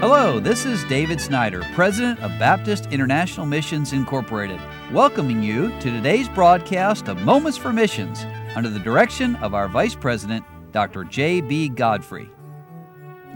Hello, this is David Snyder, President of Baptist International Missions Incorporated, welcoming you to today's broadcast of Moments for Missions under the direction of our Vice President, Dr. J.B. Godfrey.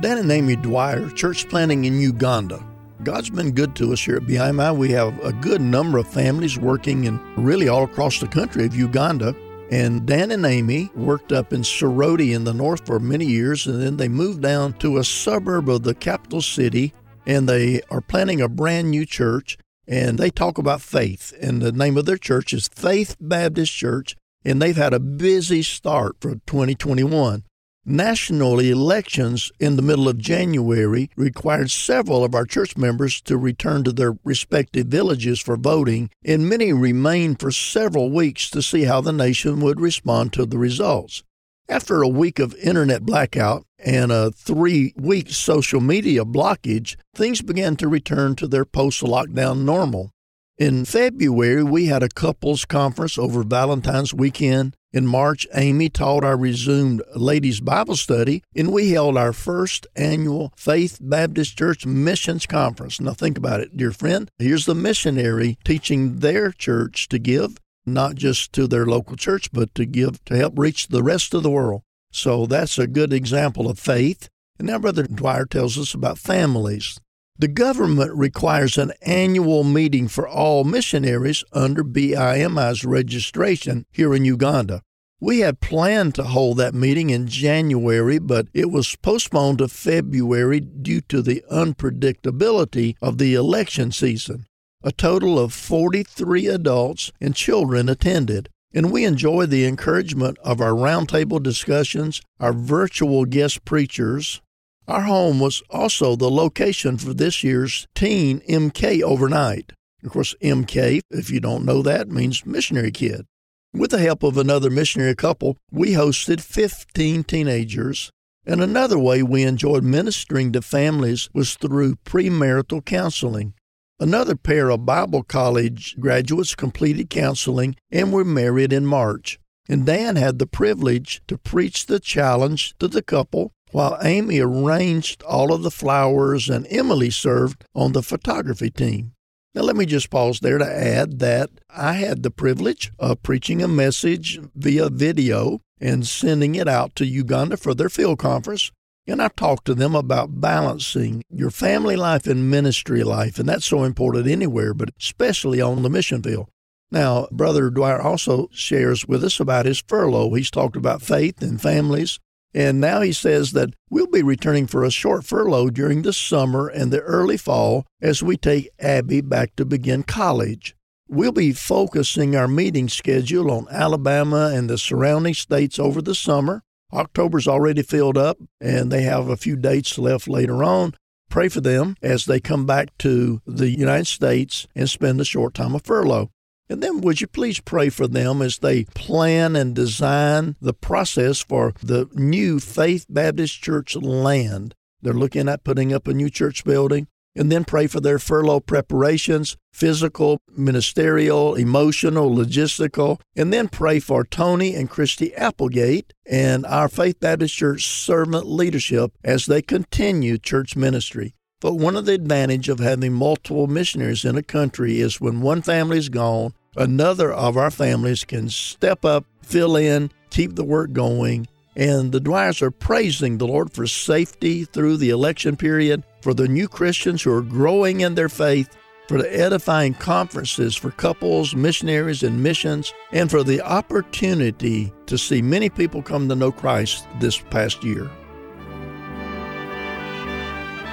Dan and Amy Dwyer, church planting in Uganda. God's been good to us here at BIMI. We have a good number of families working in really all across the country of Uganda. And Dan and Amy worked up in Soroti in the north for many years, and then they moved down to a suburb of the capital city, and they are planning a brand new church. And they talk about faith, and the name of their church is Faith Baptist Church, and they've had a busy start for 2021. National elections in the middle of January required several of our church members to return to their respective villages for voting, and many remained for several weeks to see how the nation would respond to the results. After a week of internet blackout and a three week social media blockage, things began to return to their post lockdown normal. In February, we had a couples conference over Valentine's weekend in March, Amy taught our resumed ladies' Bible study, and we held our first annual Faith Baptist Church Missions Conference. Now, think about it, dear friend. Here's the missionary teaching their church to give, not just to their local church, but to give to help reach the rest of the world. So, that's a good example of faith. And now, Brother Dwyer tells us about families. The government requires an annual meeting for all missionaries under BIMI's registration here in Uganda. We had planned to hold that meeting in January, but it was postponed to February due to the unpredictability of the election season. A total of 43 adults and children attended, and we enjoyed the encouragement of our roundtable discussions, our virtual guest preachers, our home was also the location for this year's Teen MK Overnight. Of course, MK, if you don't know that, means missionary kid. With the help of another missionary couple, we hosted 15 teenagers. And another way we enjoyed ministering to families was through premarital counseling. Another pair of Bible college graduates completed counseling and were married in March. And Dan had the privilege to preach the challenge to the couple while Amy arranged all of the flowers and Emily served on the photography team. Now, let me just pause there to add that I had the privilege of preaching a message via video and sending it out to Uganda for their field conference. And I talked to them about balancing your family life and ministry life. And that's so important anywhere, but especially on the mission field. Now, Brother Dwyer also shares with us about his furlough. He's talked about faith and families and now he says that we'll be returning for a short furlough during the summer and the early fall as we take Abby back to begin college. We'll be focusing our meeting schedule on Alabama and the surrounding states over the summer. October's already filled up, and they have a few dates left later on. Pray for them as they come back to the United States and spend a short time of furlough. And then would you please pray for them as they plan and design the process for the new Faith Baptist Church land? They're looking at putting up a new church building. And then pray for their furlough preparations, physical, ministerial, emotional, logistical. And then pray for Tony and Christy Applegate and our Faith Baptist Church servant leadership as they continue church ministry. But one of the advantages of having multiple missionaries in a country is when one family is gone, another of our families can step up, fill in, keep the work going. And the Dwyers are praising the Lord for safety through the election period, for the new Christians who are growing in their faith, for the edifying conferences for couples, missionaries, and missions, and for the opportunity to see many people come to know Christ this past year.